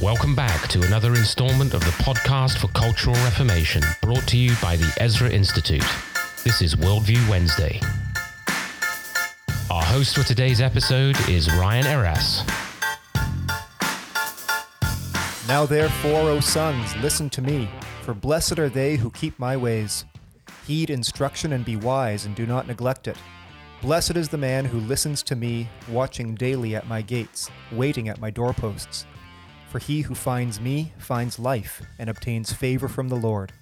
Welcome back to another installment of the podcast for Cultural Reformation, brought to you by the Ezra Institute. This is Worldview Wednesday. Our host for today's episode is Ryan Eras. Now therefore, O sons, listen to me, for blessed are they who keep my ways. Heed instruction and be wise, and do not neglect it. Blessed is the man who listens to me, watching daily at my gates, waiting at my doorposts. For he who finds me finds life, and obtains favor from the Lord.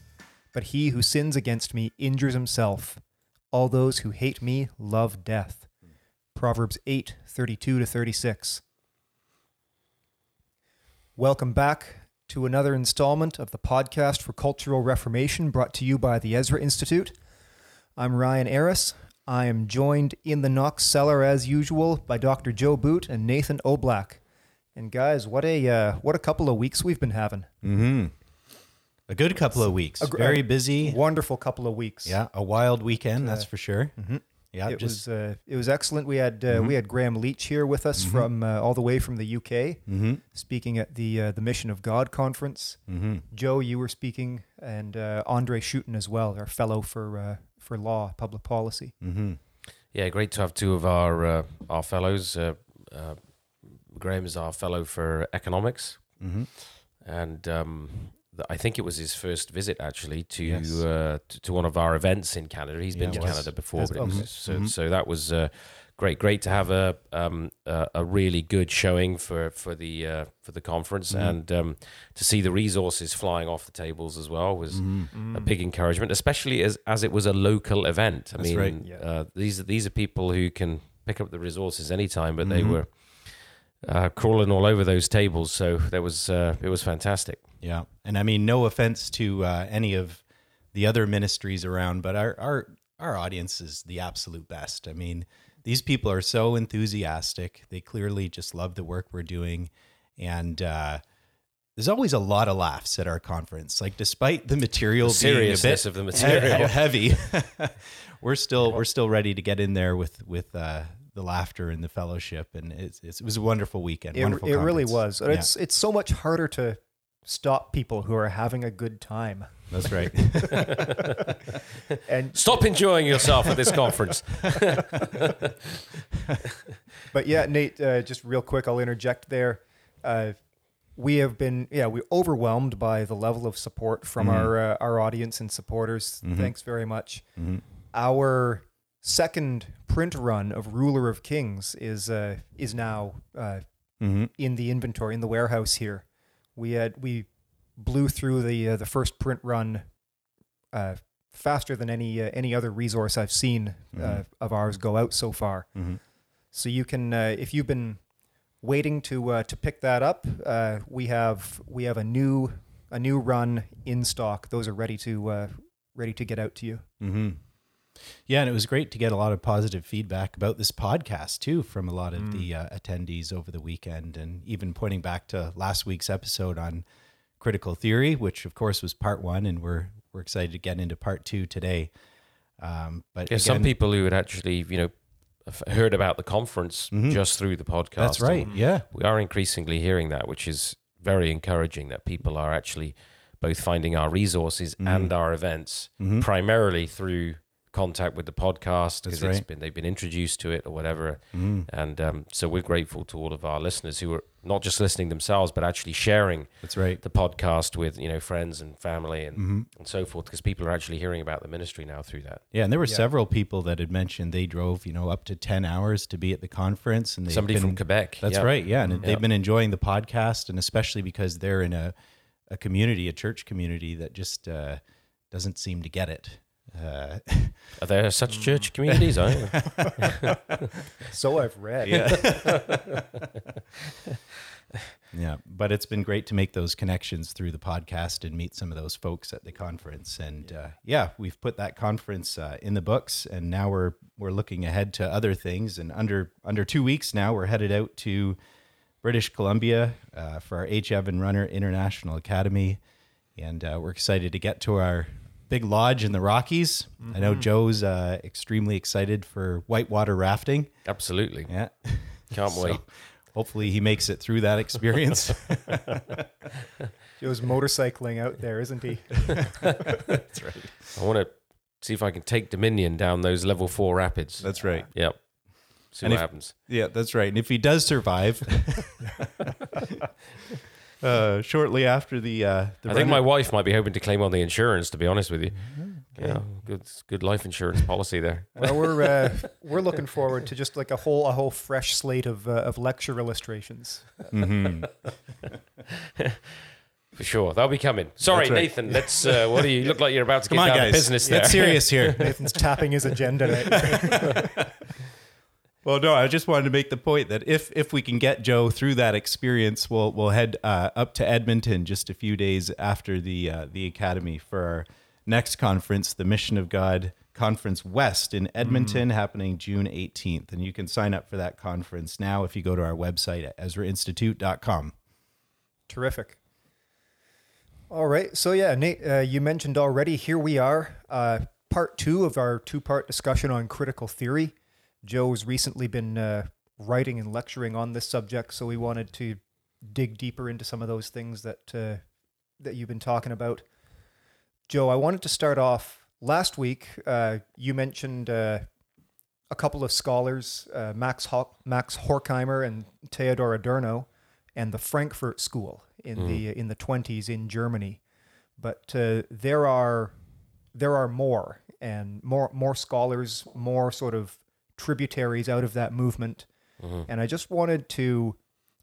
But he who sins against me injures himself. All those who hate me love death. Proverbs 8 32 to 36. Welcome back to another installment of the podcast for Cultural Reformation brought to you by the Ezra Institute. I'm Ryan Eras. I am joined in the Knox cellar as usual by Dr. Joe Boot and Nathan Oblak. And guys, what a uh, what a couple of weeks we've been having. Mm-hmm. A good couple of weeks. A gr- Very a busy. Wonderful couple of weeks. Yeah, a wild weekend, that's for sure. Mhm. Yeah, it just was uh, it was excellent. We had uh, we had Graham Leach here with us from uh, all the way from the UK, mm-hmm, speaking at the uh, the Mission of God conference. mm-hmm. Joe, you were speaking, and uh, Andre Schutten as well, our fellow for uh, for law, public policy. Mm-hmm. Yeah, great to have two of our uh, our fellows. Uh, uh, Graham is our fellow for economics, Mm-hmm. and um, th- I think it was his first visit actually to Yes. uh, to, to one of our events in Canada. He's been Yeah, to was. Canada before, but it was, so Mhm. so that was uh, great. Great to have a um, a, a really good showing for for the uh, for the conference, Mhm. and um, to see the resources flying off the tables as well was Mm-hmm. a big encouragement, especially as as it was a local event. I That's mean, right. Yeah. uh, these are these are people who can pick up the resources anytime, but they Mhm. were uh, crawling all over those tables. So there was uh, it was fantastic. Yeah, and I mean, no offense to uh, any of the other ministries around, but our our our audience is the absolute best. I mean, these people are so enthusiastic. They clearly just love the work we're doing, and uh, there's always a lot of laughs at our conference. Like, despite the material The being a bit seriousness of the he- material. heavy, we're still we're still ready to get in there with with uh, the laughter and the fellowship, and it's, it's, it was a wonderful weekend. It, wonderful it really was. Yeah, It's it's so much harder to stop people who are having a good time. that's right. And Stop enjoying yourself at this conference. but yeah, Nate, uh, just real quick, I'll interject there. Uh, we have been yeah we overwhelmed by the level of support from Mhm. our uh, our audience and supporters. Mhm. Thanks very much. Mhm. Our second print run of Ruler of Kings is uh, is now uh, Mm-hmm. in the inventory in the warehouse here. We had we blew through the uh, the first print run uh, faster than any uh, any other resource I've seen uh, Mhm. of ours go out so far. Mm-hmm. So you can uh, if you've been waiting to uh, to pick that up, uh, we have we have a new a new run in stock. Those are ready to uh, ready to get out to you. Mm-hmm. Yeah, and it was great to get a lot of positive feedback about this podcast too from a lot of the uh, attendees over the weekend, and even pointing back to last week's episode on critical theory, which of course was part one, and we're we're excited to get into part two today. Um, but Yeah, some people who had actually you know heard about the conference Mhm. just through the podcast. that's right. Yeah, We are increasingly hearing that, which is very encouraging. That people are actually both finding our resources Mhm. and our events Mhm. primarily through contact with the podcast because That's it's right. been they've been introduced to it or whatever. Mhm. And um, so we're grateful to all of our listeners who are not just listening themselves, but actually sharing that's right. the podcast with you know friends and family and, hmm and so forth, because people are actually hearing about the ministry now through that. Yeah, and there were Yeah. several people that had mentioned they drove, you know, up to ten hours to be at the conference, and Somebody been, from Quebec. That's yeah. right. Yeah, and Yeah. they've been enjoying the podcast, and especially because they're in a a community, a church community that just uh, doesn't seem to get it. Uh, Are there such church communities? Are there? So I've read. yeah, yeah. But it's been great to make those connections through the podcast and meet some of those folks at the conference. And yeah, uh, yeah we've put that conference uh, in the books, and now we're we're looking ahead to other things. And under under two weeks now, we're headed out to British Columbia uh, for our H. Evan Runner International Academy, and uh, we're excited to get to our big lodge in the Rockies. I know Joe's uh, extremely excited for whitewater rafting. Absolutely. Yeah, Can't So, wait. hopefully he makes it through that experience. Joe's motorcycling out there, isn't he? That's right. I want to see if I can take Dominion down those level four rapids. That's right. Yep. See And what if- happens. Yeah, that's right. And if he does survive, uh, shortly after the, uh, the I think my wife might be hoping to claim on the insurance. To be honest with you, Mm-hmm. yeah, good, good life insurance policy there. Well, we're uh, we're looking forward to just like a whole a whole fresh slate of uh, of lecture illustrations. Mm-hmm. For sure, they'll be coming. Sorry, right. Nathan. Let's. Uh, what do you look like? You're about to Come get on, down guys. to business there. Get serious here. Nathan's tapping his agenda. Right? Well, no, I just wanted to make the point that if if we can get Joe through that experience, we'll we'll head uh, up to Edmonton just a few days after the uh, the academy for our next conference, the Mission of God Conference West in Edmonton, happening June 18th, and you can sign up for that conference now if you go to our website at EzraInstitute.com. Terrific. All right. So yeah, Nate, uh, you mentioned already. Here we are, uh, part two of our two-part discussion on critical theory. Joe's recently been uh, writing and lecturing on this subject, so we wanted to dig deeper into some of those things that uh, that you've been talking about. Joe, I wanted to start off last week. Uh, you mentioned uh, a couple of scholars, uh, Max Ho- Max Horkheimer and Theodor Adorno, and the Frankfurt School in the in the twenties in Germany. But uh, there are there are more and more more scholars, more sort of tributaries out of that movement. And I just wanted to,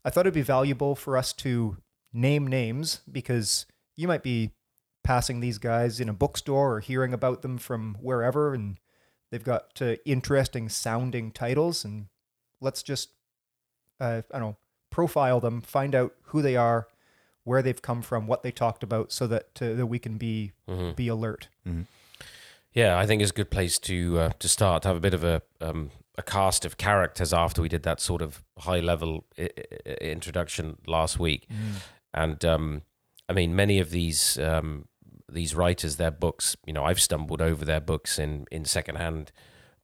I thought it'd be valuable for us to name names because you might be passing these guys in a bookstore or hearing about them from wherever, and they've got uh, interesting sounding titles. And let's just, uh, I don't know, profile them, find out who they are, where they've come from, what they talked about, so that uh, that we can be be alert. Yeah, I think it's a good place to uh, to start. To have a bit of a um, a cast of characters after we did that sort of high level I- I- introduction last week, and um, I mean many of these um, these writers, their books. You know, I've stumbled over their books in in secondhand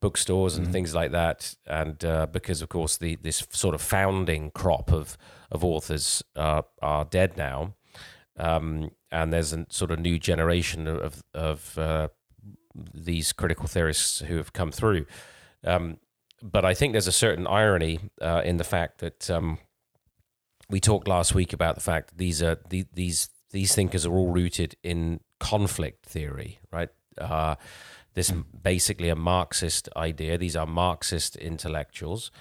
bookstores and things like that, and uh, because of course the this sort of founding crop of of authors uh, are dead now. Um, and there's a sort of new generation of of uh, these critical theorists who have come through. Um, but I think there's a certain irony uh, in the fact that um, we talked last week about the fact that these are the, these these thinkers are all rooted in conflict theory, right? Uh, this basically a Marxist idea. These are Marxist intellectuals.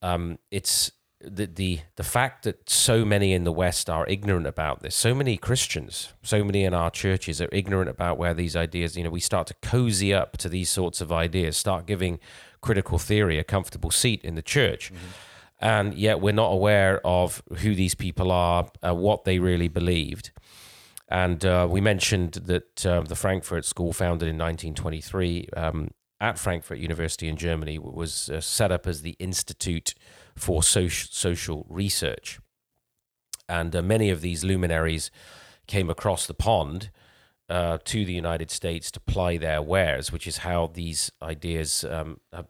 Um, it's the, the the fact that so many in the West are ignorant about this. So many Christians, so many in our churches are ignorant about where these ideas. You know, we start to cozy up to these sorts of ideas, start giving critical theory a comfortable seat in the church, and yet we're not aware of who these people are, uh, what they really believed. And uh, we mentioned that uh, the Frankfurt School, founded in 1923 um, at Frankfurt University in Germany, was uh, set up as the Institute for Soci- Social Research. And uh, many of these luminaries came across the pond uh, to the United States to ply their wares, which is how these ideas um, have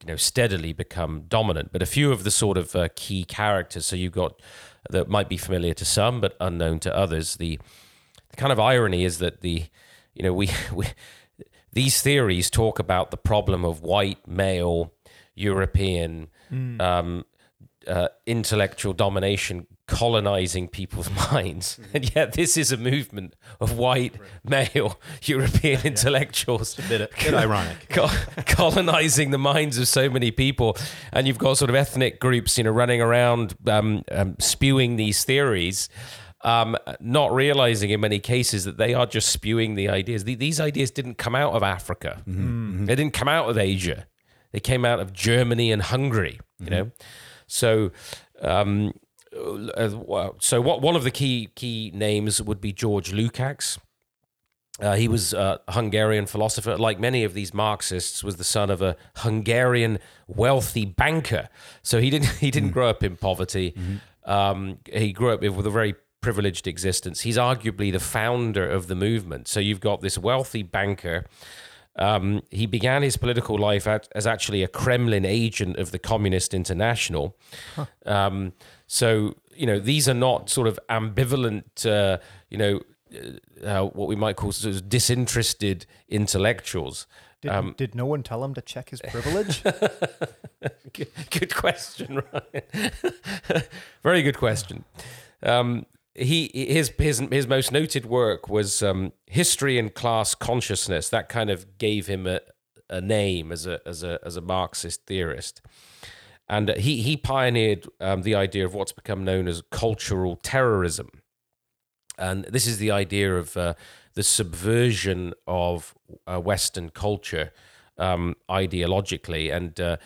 you know steadily become dominant. But a few of the sort of uh, key characters, so you've got that might be familiar to some but unknown to others. The, the kind of irony is that the you know we, we these theories talk about the problem of white male European um, uh, intellectual domination colonizing people's minds, and yet this is a movement of white male European intellectuals Bit, bit ironic. co- colonizing the minds of so many people, and you've got sort of ethnic groups, you know, running around um, um, spewing these theories. Um, not realizing in many cases that they are just spewing the ideas. The, these ideas didn't come out of Africa. They didn't come out of Asia. They came out of Germany and Hungary. You know, so um, so what? One of the key key names would be George Lukács. Uh, he was a Hungarian philosopher. Like many of these Marxists, was the son of a Hungarian wealthy banker. So he didn't he didn't grow up in poverty. Um, he grew up with a very privileged existence. He's arguably the founder of the movement. So you've got this wealthy banker Um, he began his political life at, as actually a Kremlin agent of the Communist International. Um, so, you know, these are not sort of ambivalent, uh, you know, uh, what we might call sort of disinterested intellectuals. Did, Um, did no one tell him to check his privilege? good, good question, Ryan. Very good question. Um, he his his his most noted work was um, history and class consciousness. That kind of gave him a, a name as a as a as a Marxist theorist, and he he pioneered um, the idea of what's become known as cultural terrorism, and this is the idea of uh, the subversion of uh, Western culture um, ideologically, and uh,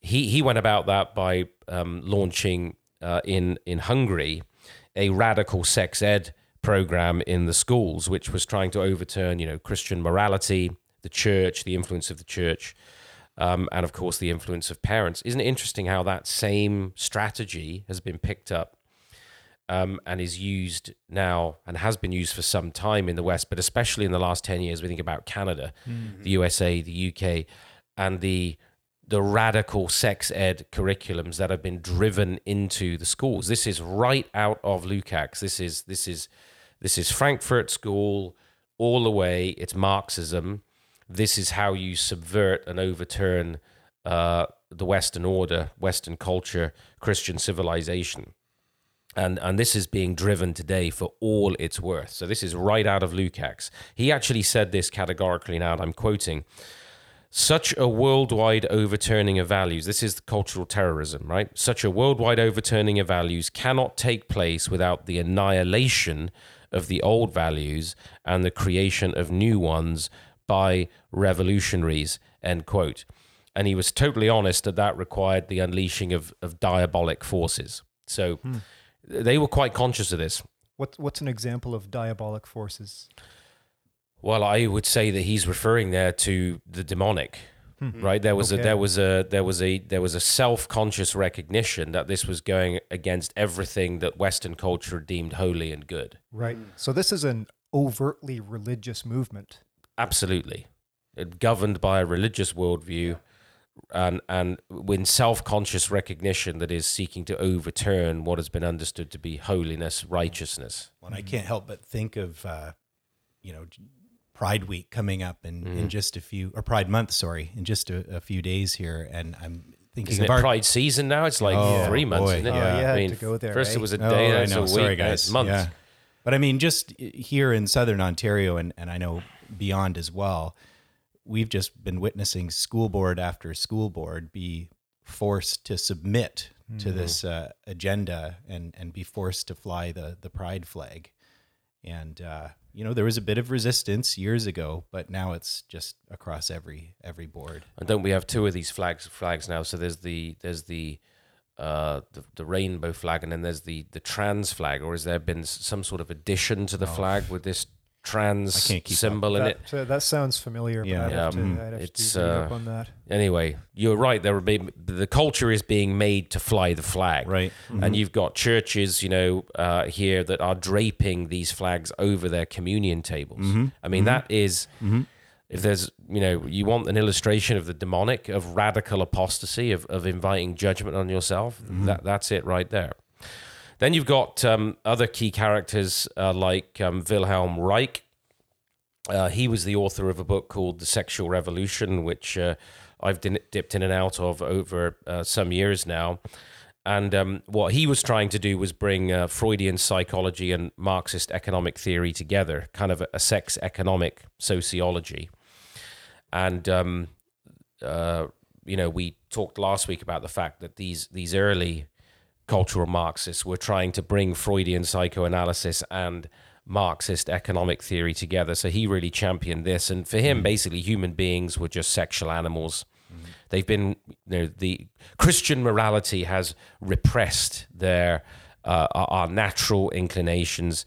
he he went about that by um, launching uh, in in Hungary a radical sex ed program in the schools, which was trying to overturn you know Christian morality, the church, the influence of the church. Um, and of course, the influence of parents. Isn't it interesting how that same strategy has been picked up um, and is used now and has been used for some time in the West, but especially in the last 10 years, we think about Canada, the USA, the UK, and the the radical sex ed curriculums that have been driven into the schools. This is right out of Lukács. This is this is this is Frankfurt School all the way. It's Marxism. This is how you subvert and overturn uh, the Western order, Western culture, Christian civilization and and this is being driven today for all it's worth. So this is right out of Lukács. He actually said this categorically now, and I'm quoting. Such a worldwide overturning of values, this is cultural terrorism, right? Such a worldwide overturning of values cannot take place without the annihilation of the old values and the creation of new ones by revolutionaries, end quote. And he was totally honest that that required the unleashing of, of diabolic forces. So hmm. they were quite conscious of this. what, what's an example of diabolic forces? Well, I would say that he's referring there to the demonic, hmm. right? There was a there was a there was a there was a self-conscious recognition that this was going against everything that Western culture deemed holy and good. Right. Hmm. So this is an overtly religious movement. Absolutely, It- governed by a religious worldview, and and when self-conscious recognition that is seeking to overturn what has been understood to be holiness, righteousness. Well, and I can't help but think of, uh, you know, Pride Week coming up in, Mm-hmm. in just a few, or Pride Month, sorry, in just a, a few days here. And I'm thinking Isn't of it our, Pride season now? It's like Oh, three months, boy. isn't it? Oh, Yeah. I mean, to go there. first eh? it was a day, Oh, day, I then a know. week, Sorry, then guys. it's months. Yeah. But I mean, just here in Southern Ontario, and, and I know beyond as well, we've just been witnessing school board after school board be forced to submit to Mm-hmm. this uh, agenda and, and be forced to fly the, the pride flag. And, uh, you know, there was a bit of resistance years ago, but now it's just across every every board. And don't we have two of these flags flags now? So there's the there's the uh, the, the rainbow flag, and then there's the the trans flag. Or has there been some sort of addition to the flag with this trans I up. symbol in it? That, uh, that sounds familiar, but Yeah. I'd have Yeah, to, mm. I'd have It's, to read up uh, on that. Anyway, you're right. There are being, the culture is being made to fly the flag, Right. And you've got churches, you know, uh, here that are draping these flags over their communion tables. I mean, that is, if there's, you know, you want an illustration of the demonic, of radical apostasy, of, of inviting judgment on yourself, that that's it right there. Then you've got um, other key characters uh, like um, Wilhelm Reich. Uh, he was the author of a book called The Sexual Revolution, which uh, I've dipped in and out of over uh, some years now. And um, what he was trying to do was bring uh, Freudian psychology and Marxist economic theory together, kind of a, a sex economic sociology. And um, uh, you know, we talked last week about the fact that these these early cultural Marxists were trying to bring Freudian psychoanalysis and Marxist economic theory together. So he really championed this. And for him, basically, human beings were just sexual animals. They've been, you know, the Christian morality has repressed their uh, our natural inclinations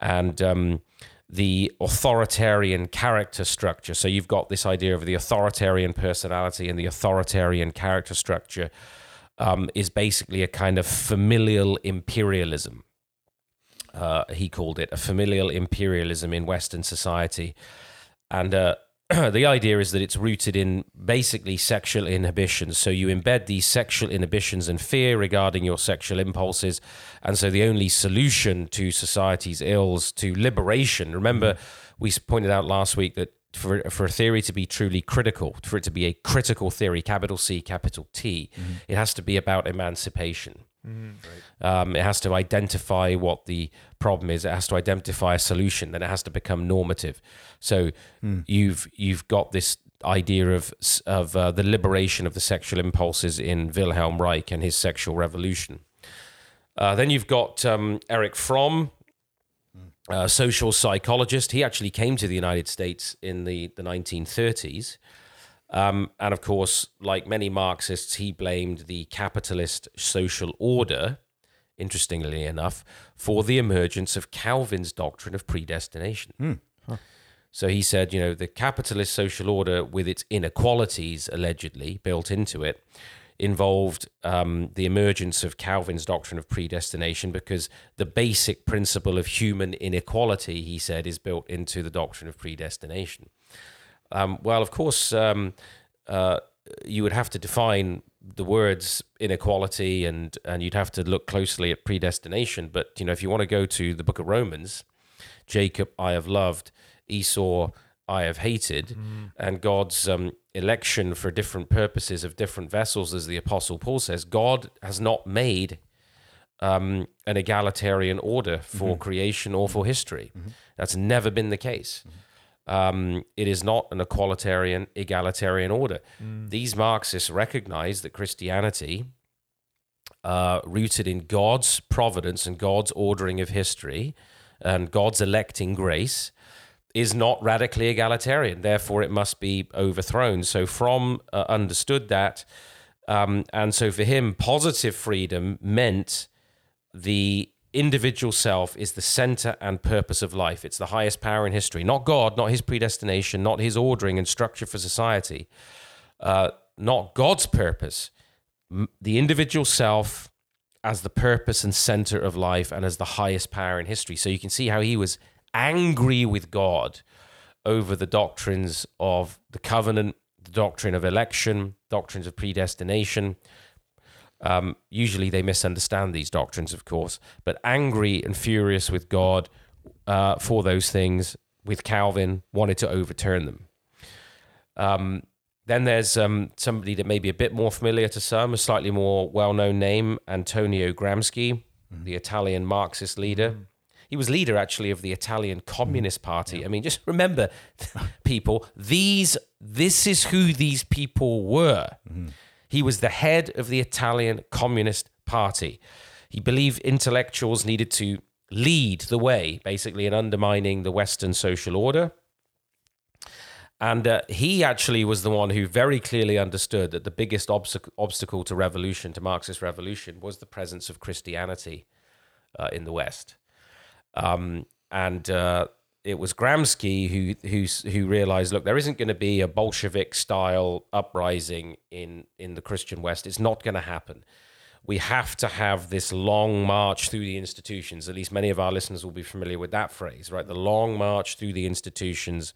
and um, the authoritarian character structure. So you've got this idea of the authoritarian personality and the authoritarian character structure um, is basically a kind of familial imperialism. Uh, he called it a familial imperialism in Western society, and uh, the idea is that it's rooted in basically sexual inhibitions. So you embed these sexual inhibitions and fear regarding your sexual impulses. And so the only solution to society's ills, to liberation, remember, we pointed out last week that for, for a theory to be truly critical, for it to be a critical theory, capital C, capital T, it has to be about emancipation. Um, it has to identify what the problem is. It has to identify a solution. Then it has to become normative. So you've you've got this idea of of uh, the liberation of the sexual impulses in Wilhelm Reich and his sexual revolution. Uh, then you've got um, Erich Fromm, a social psychologist. He actually came to the United States in the, the 1930s. Um, and of course, like many Marxists, he blamed the capitalist social order, interestingly enough, for the emergence of Calvin's doctrine of predestination. So he said, you know, the capitalist social order, with its inequalities allegedly built into it, involved um, the emergence of Calvin's doctrine of predestination because the basic principle of human inequality, he said, is built into the doctrine of predestination. Um, well, of course, um, uh, you would have to define the words inequality and and you'd have to look closely at predestination. But you know, if you want to go to the book of Romans, Jacob I have loved, Esau I have hated, and God's um, election for different purposes of different vessels, as the Apostle Paul says, God has not made um, an egalitarian order for creation or for history. That's never been the case. Um, it is not an equalitarian, egalitarian order. These Marxists recognize that Christianity, uh, rooted in God's providence and God's ordering of history and God's electing grace, is not radically egalitarian. Therefore, it must be overthrown. So, Fromm uh, understood that. Um, and so, for him, positive freedom meant the individual self is the center and purpose of life. It's the highest power in history, not God, not his predestination, not his ordering and structure for society, uh, not God's purpose. The individual self as the purpose and center of life and as the highest power in history. So you can see how he was angry with God over the doctrines of the covenant, the doctrine of election, doctrines of predestination. Um, usually they misunderstand these doctrines, of course, but angry and furious with God uh, for those things, with Calvin, wanted to overturn them. Um, then there's um, somebody that may be a bit more familiar to some, a slightly more well known name, Antonio Gramsci, the Italian Marxist leader. He was leader actually of the Italian Communist Party. I mean, just remember, people, these this is who these people were. He was the head of the Italian Communist Party. He believed intellectuals needed to lead the way, basically, in undermining the Western social order. And uh, he actually was the one who very clearly understood that the biggest obstac- obstacle to revolution, to Marxist revolution, was the presence of Christianity uh, in the West. Um, and uh, it was Gramsci who who who realized, look, there isn't going to be a Bolshevik style uprising in in the Christian West. It's not going to happen. We have to have this long march through the institutions. At least many of our listeners will be familiar with that phrase, right? The long march through the institutions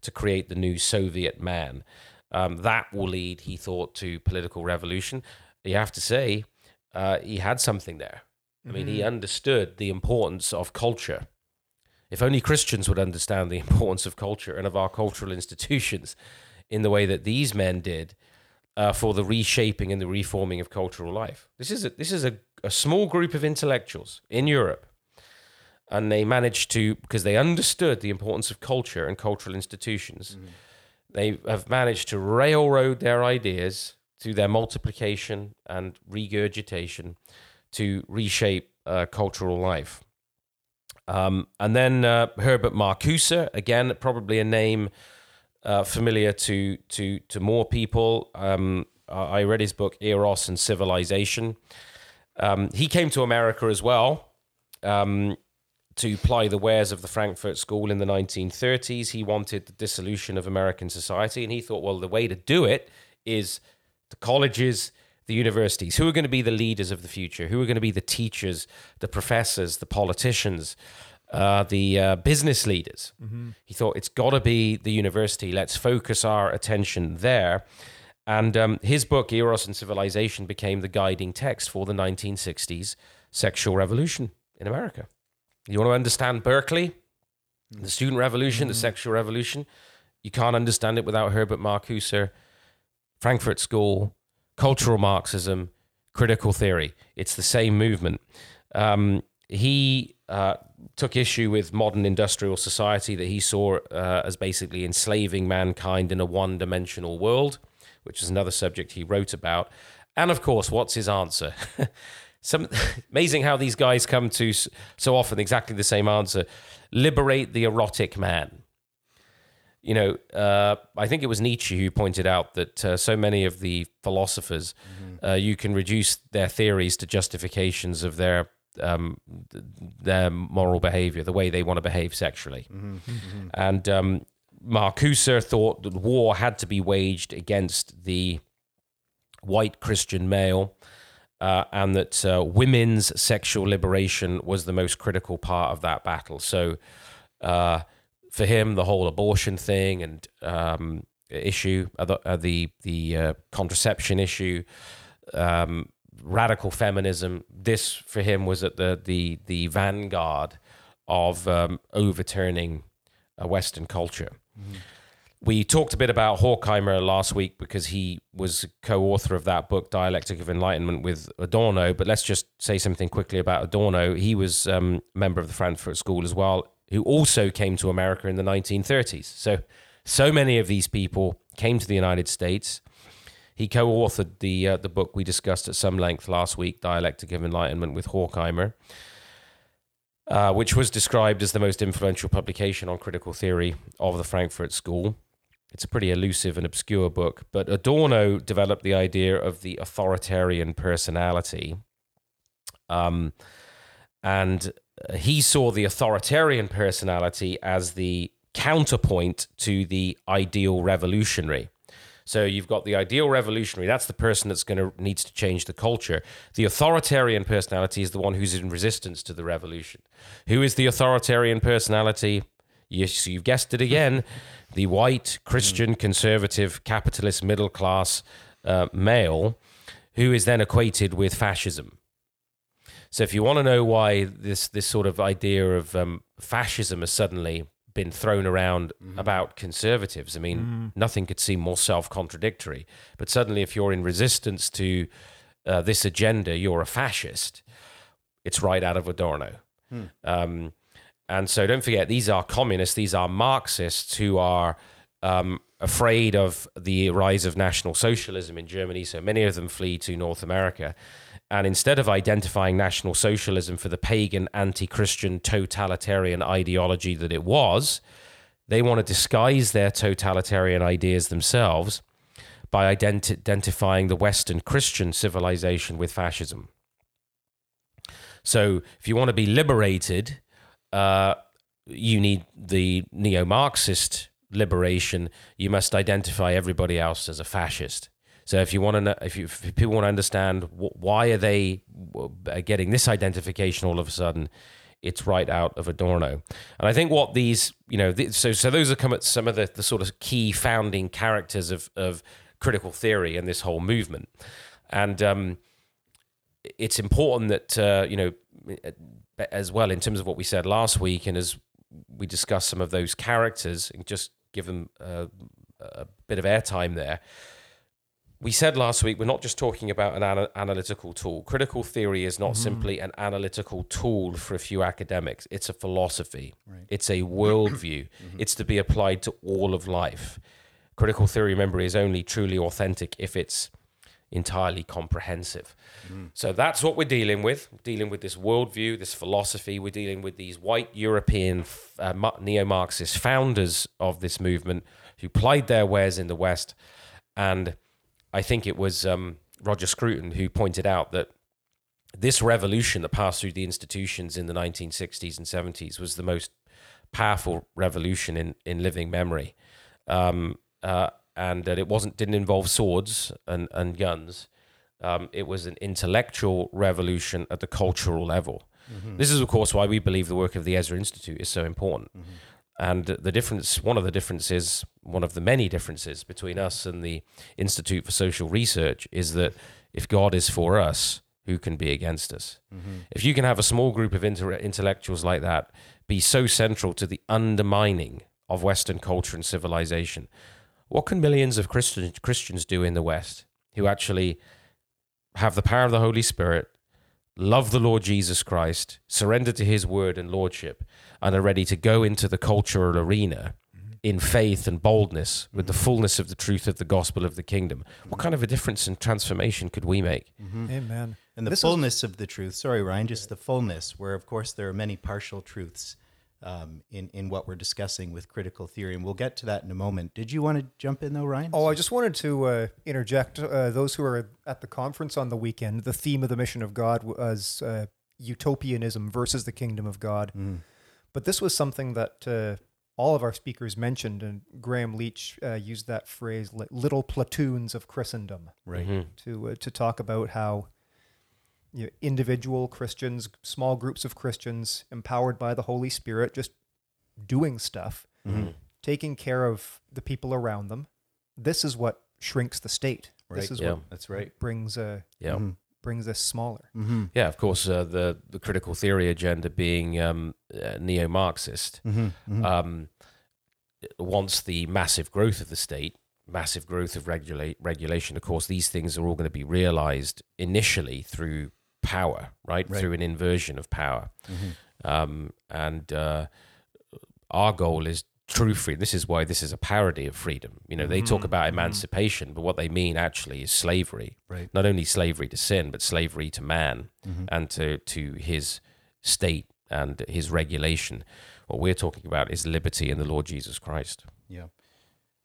to create the new Soviet man. Um, that will lead, he thought, to political revolution. You have to say, uh, he had something there. I mean, he understood the importance of culture. If only Christians would understand the importance of culture and of our cultural institutions in the way that these men did uh, for the reshaping and the reforming of cultural life. This is a, this is a, a small group of intellectuals in Europe, and they managed to because they understood the importance of culture and cultural institutions. They have managed to railroad their ideas through their multiplication and regurgitation to reshape uh, cultural life. Um, and then uh, Herbert Marcuse, again, probably a name uh, familiar to to to more people. Um, I read his book Eros and Civilization. Um, he came to America as well um, to ply the wares of the Frankfurt School in the 1930s. He wanted the dissolution of American society, and he thought, well, the way to do it is the colleges, the universities. Who are going to be the leaders of the future? Who are going to be the teachers, the professors, the politicians? uh, the uh, business leaders. He thought it's got to be the university. Let's focus our attention there. And um, his book, Eros and Civilization, became the guiding text for the 1960s sexual revolution in America. You want to understand Berkeley, the student revolution, the sexual revolution? You can't understand it without Herbert Marcuse, Frankfurt School, cultural Marxism, critical theory. It's the same movement. Um, he uh, took issue with modern industrial society that he saw uh, as basically enslaving mankind in a one dimensional world, which is another subject he wrote about. And of course, what's his answer? Some amazing how these guys come to so often exactly the same answer: liberate the erotic man. You know, uh, I think it was Nietzsche who pointed out that uh, so many of the philosophers, uh, you can reduce their theories to justifications of their um, th- their moral behavior, the way they want to behave sexually. And um, Marcuse thought that war had to be waged against the white Christian male, uh, and that uh, women's sexual liberation was the most critical part of that battle. So, uh, for him, the whole abortion thing and um, issue, uh, the uh, the, the uh, contraception issue, um, radical feminism. This for him was at the the the vanguard of um, overturning a Western culture. We talked a bit about Horkheimer last week because he was co-author of that book, Dialectic of Enlightenment, with Adorno. But let's just say something quickly about Adorno. He was um, a member of the Frankfurt School as well, who also came to America in the 1930s. So, so many of these people came to the United States. He co-authored the uh, the book we discussed at some length last week, Dialectic of Enlightenment, with Horkheimer, uh, which was described as the most influential publication on critical theory of the Frankfurt School. It's a pretty elusive and obscure book, but Adorno developed the idea of the authoritarian personality. Um, and he saw the authoritarian personality as the counterpoint to the ideal revolutionary. So you've got the ideal revolutionary. That's the person that's going to needs to change the culture. The authoritarian personality is the one who's in resistance to the revolution. Who is the authoritarian personality? Yes, you've guessed it again. The white Christian conservative capitalist middle class uh, male, who is then equated with fascism. So if you want to know why this this sort of idea of um, fascism has suddenly been thrown around about conservatives, I mean, nothing could seem more self-contradictory. But suddenly, if you're in resistance to uh, this agenda, you're a fascist. It's right out of Adorno. Um, and so don't forget, these are communists, these are Marxists who are um, afraid of the rise of National Socialism in Germany. So many of them flee to North America. And instead of identifying National Socialism for the pagan, anti Christian, totalitarian ideology that it was, they want to disguise their totalitarian ideas themselves by ident- identifying the Western Christian civilization with fascism. So if you want to be liberated, uh, you need the neo Marxist liberation. You must identify everybody else as a fascist. So if you want to know, if, you, if people want to understand wh- why are they getting this identification all of a sudden, it's right out of Adorno. And I think what these, you know, th- so so those are come at some of the, the sort of key founding characters of of critical theory and this whole movement. And um, it's important that uh, you know as well in terms of what we said last week and as we discuss some of those characters and just give them uh, a bit of airtime there we said last week we're not just talking about an ana- analytical tool. Critical theory is not mm-hmm. simply an analytical tool for a few academics. It's a philosophy. It's a worldview. Mm-hmm. It's to be applied to all of life. Critical theory remember is only truly authentic if it's entirely comprehensive. Mm. So that's what we're dealing with. We're dealing with this worldview, this philosophy. We're dealing with these white European uh, neo Marxist founders of this movement who plied their wares in the West. And I think it was um, Roger Scruton who pointed out that this revolution that passed through the institutions in the 1960s and 70s was the most powerful revolution in, in living memory. Um, uh, and that it wasn't didn't involve swords and, and guns. Um, it was an intellectual revolution at the cultural level. This is, of course, why we believe the work of the Ezra Institute is so important. And the difference, one of the differences, one of the many differences between us and the Institute for Social Research is that if God is for us, who can be against us? Mm-hmm. If you can have a small group of inter- intellectuals like that be so central to the undermining of Western culture and civilization, what can millions of Christian, Christians do in the West who actually have the power of the Holy Spirit, love the Lord Jesus Christ, surrender to his word and lordship, and are ready to go into the cultural arena in faith and boldness with the fullness of the truth of the gospel of the kingdom? What kind of a difference and transformation could we make? Amen. And the This is- fullness of the truth. Sorry, Ryan, just the fullness, where of course there are many partial truths um, in in what we're discussing with critical theory, and we'll get to that in a moment. Did you want to jump in though, Ryan? Oh, I just wanted to uh, interject. Uh, those who are at the conference on the weekend, the theme of the mission of God was uh, utopianism versus the kingdom of God. Mm. But this was something that uh, all of our speakers mentioned, and Graham Leach uh, used that phrase, "little platoons of Christendom," right. Mhm. to uh, to talk about how you know, individual Christians, small groups of Christians, empowered by the Holy Spirit, just doing stuff, Mhm. taking care of the people around them. This is what shrinks the state. Right. This is Yeah. what That's right. brings uh, Yeah. Brings us smaller. Mhm. Yeah, of course, uh, the, the critical theory agenda being um, uh, neo Marxist. Mhm. Mhm. um, wants the massive growth of the state, massive growth of regulate, regulation. Of course, these things are all going to be realized initially through power, right? Right. Through an inversion of power. Mhm. Um, and uh, our goal is true freedom. This is why this is a parody of freedom. You know, they talk about emancipation, but what they mean actually is slavery. Right. Not only slavery to sin, but slavery to man Mhm. and to, to his state and his regulation. What we're talking about is liberty in the Lord Jesus Christ. Yeah.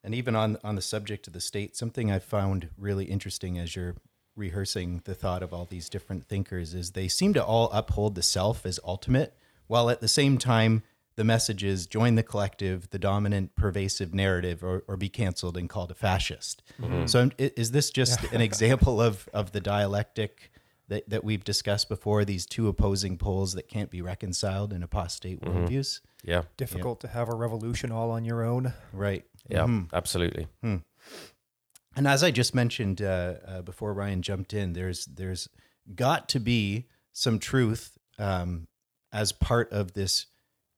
And even on on the subject of the state, something I found really interesting as you're rehearsing the thought of all these different thinkers is they seem to all uphold the self as ultimate, while at the same time the message is join the collective, the dominant pervasive narrative, or, or be canceled and called a fascist. So I'm- i- is this just an example of of the dialectic that, that we've discussed before, these two opposing poles that can't be reconciled in apostate worldviews? Yeah. Difficult to have a revolution all on your own. Right. Yeah, Mhm. absolutely. And as I just mentioned uh, uh, before Ryan jumped in, there's there's got to be some truth um, as part of this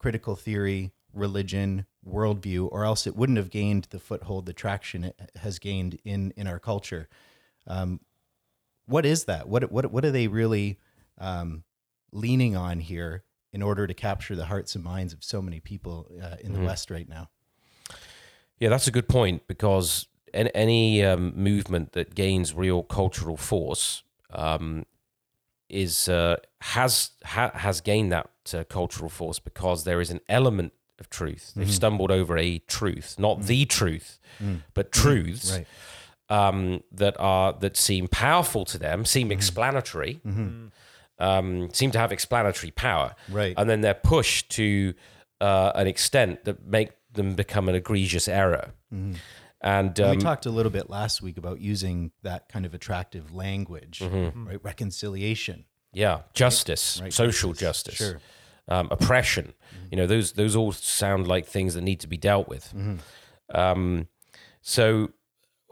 critical theory, religion, worldview, or else it wouldn't have gained the foothold, the traction it has gained in in our culture. Um, what is that? What what what are they really um, leaning on here in order to capture the hearts and minds of so many people uh, in the West right now? Yeah, that's a good point because an- any um, movement that gains real cultural force um, is uh, has ha- has gained that uh, cultural force because there is an element of truth. They've stumbled over a truth, not the truth, but truths Right. um, that are that seem powerful to them, seem explanatory, um, seem to have explanatory power, Right. And then they're pushed to uh, an extent that make them become an egregious error. And um, we talked a little bit last week about using that kind of attractive language, Mm-hmm. right? Reconciliation. yeah, justice, Right, social justice, justice, sure. um, oppression. You know, those those all sound like things that need to be dealt with. Um, so,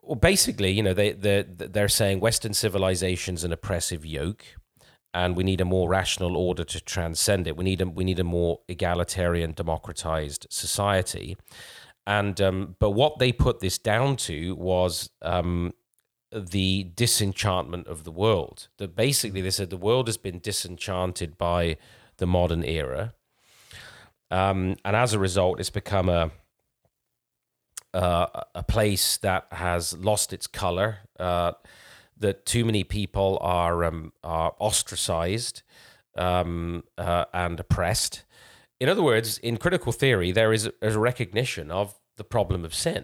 well, basically, you know, they they they're saying Western civilization's an oppressive yoke, and we need a more rational order to transcend it. We need a we need a more egalitarian, democratized society. And um, but what they put this down to was um, the disenchantment of the world. That basically they said the world has been disenchanted by the modern era, um, and as a result, it's become a uh, a place that has lost its color. Uh, that too many people are um, are ostracized um, uh, and oppressed. In other words, in critical theory, there is a, a recognition of the problem of sin,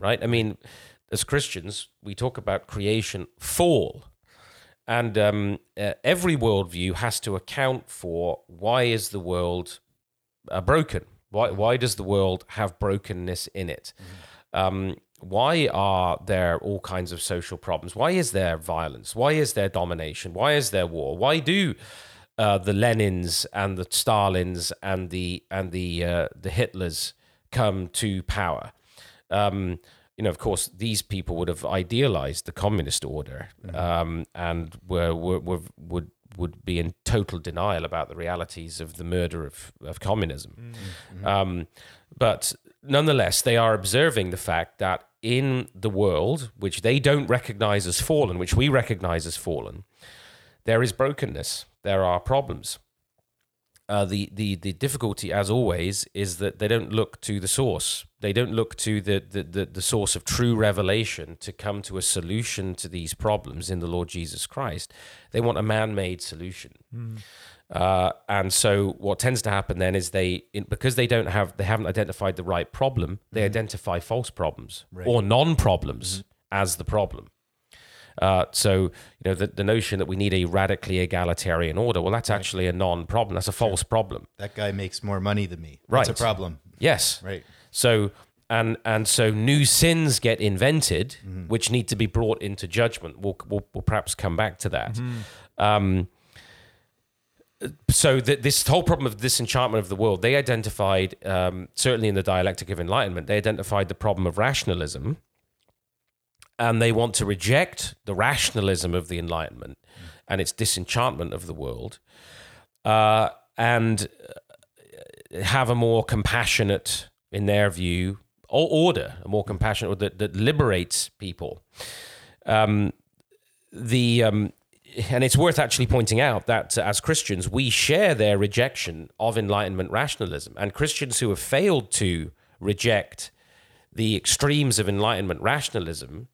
right? I mean, as Christians, we talk about creation fall, and um, uh, every worldview has to account for why is the world uh, broken? Why why does the world have brokenness in it? Um, why are there all kinds of social problems? Why is there violence? Why is there domination? Why is there war? Why do uh, the Lenins and the Stalins and the and the uh, the Hitlers come to power. Um, you know, of course, these people would have idealized the communist order um, and were, were, were would would be in total denial about the realities of the murder of, of communism. Um, but nonetheless, they are observing the fact that in the world, which they don't recognize as fallen, which we recognize as fallen, there is brokenness, there are problems. Uh, the, the the difficulty, as always, is that they don't look to the source. They don't look to the, the, the, the source of true revelation to come to a solution to these problems in the Lord Jesus Christ. They want a man-made solution. Uh, and so what tends to happen then is they, in, because they don't have, they haven't identified the right problem, they identify false problems or non-problems as the problem. Uh, so you know the, the notion that we need a radically egalitarian order, well, that's actually a non-problem. That's a false problem. That guy makes more money than me. That's Right. a problem. Yes. Right. So and and so new sins get invented, which need to be brought into judgment. We'll we'll, we'll perhaps come back to that. Um, so th- this whole problem of disenchantment of the world, they identified um, certainly in the dialectic of enlightenment, they identified the problem of rationalism, and they want to reject the rationalism of the enlightenment and its disenchantment of the world, uh, and uh, have a more compassionate, in their view, order, a more compassionate order that, that liberates people. Um, the um, and it's worth actually pointing out that uh, as Christians, we share their rejection of Enlightenment rationalism, and Christians who have failed to reject the extremes of Enlightenment rationalism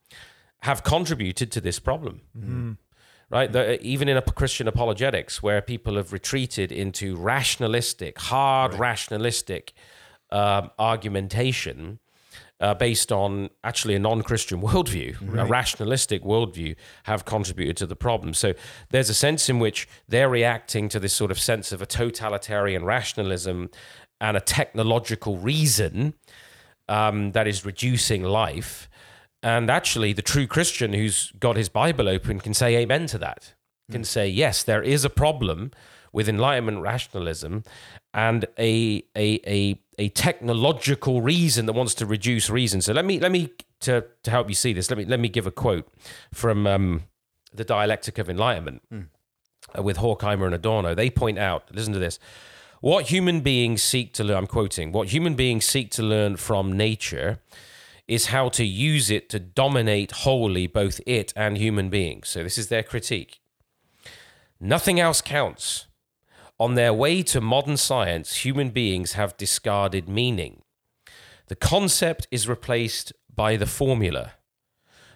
have contributed to this problem. Right, the, even in a Christian apologetics, where people have retreated into rationalistic, hard rationalistic um, argumentation, uh, based on actually a non-Christian worldview, a rationalistic worldview, have contributed to the problem. So there's a sense in which they're reacting to this sort of sense of a totalitarian rationalism and a technological reason um, that is reducing life. And actually, the true Christian who's got his Bible open can say amen to that. Can say, yes, there is a problem with Enlightenment rationalism and a, a, a, a technological reason that wants to reduce reason. So let me, let me to, to help you see this, let me, let me give a quote from um, the Dialectic of Enlightenment uh, with Horkheimer and Adorno. They point out, listen to this. What human beings seek to learn, I'm quoting, what human beings seek to learn from nature is how to use it to dominate wholly both it and human beings. So this is their critique. Nothing else counts. On their way to modern science, human beings have discarded meaning. The concept is replaced by the formula,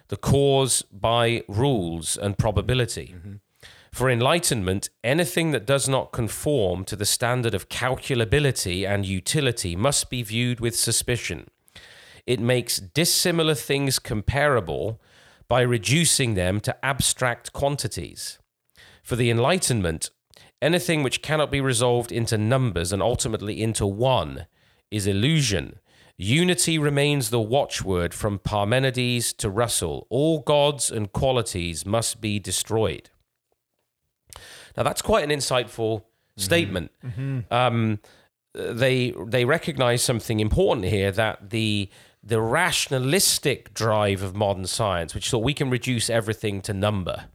the cause by rules and probability. Mm-hmm. For enlightenment, anything that does not conform to the standard of calculability and utility must be viewed with suspicion. It makes dissimilar things comparable by reducing them to abstract quantities. For the Enlightenment, anything which cannot be resolved into numbers and ultimately into one is illusion. Unity remains the watchword from Parmenides to Russell. All gods and qualities must be destroyed. Now, that's quite an insightful statement. Um, they they recognize something important here that the the rationalistic drive of modern science, which thought we can reduce everything to number,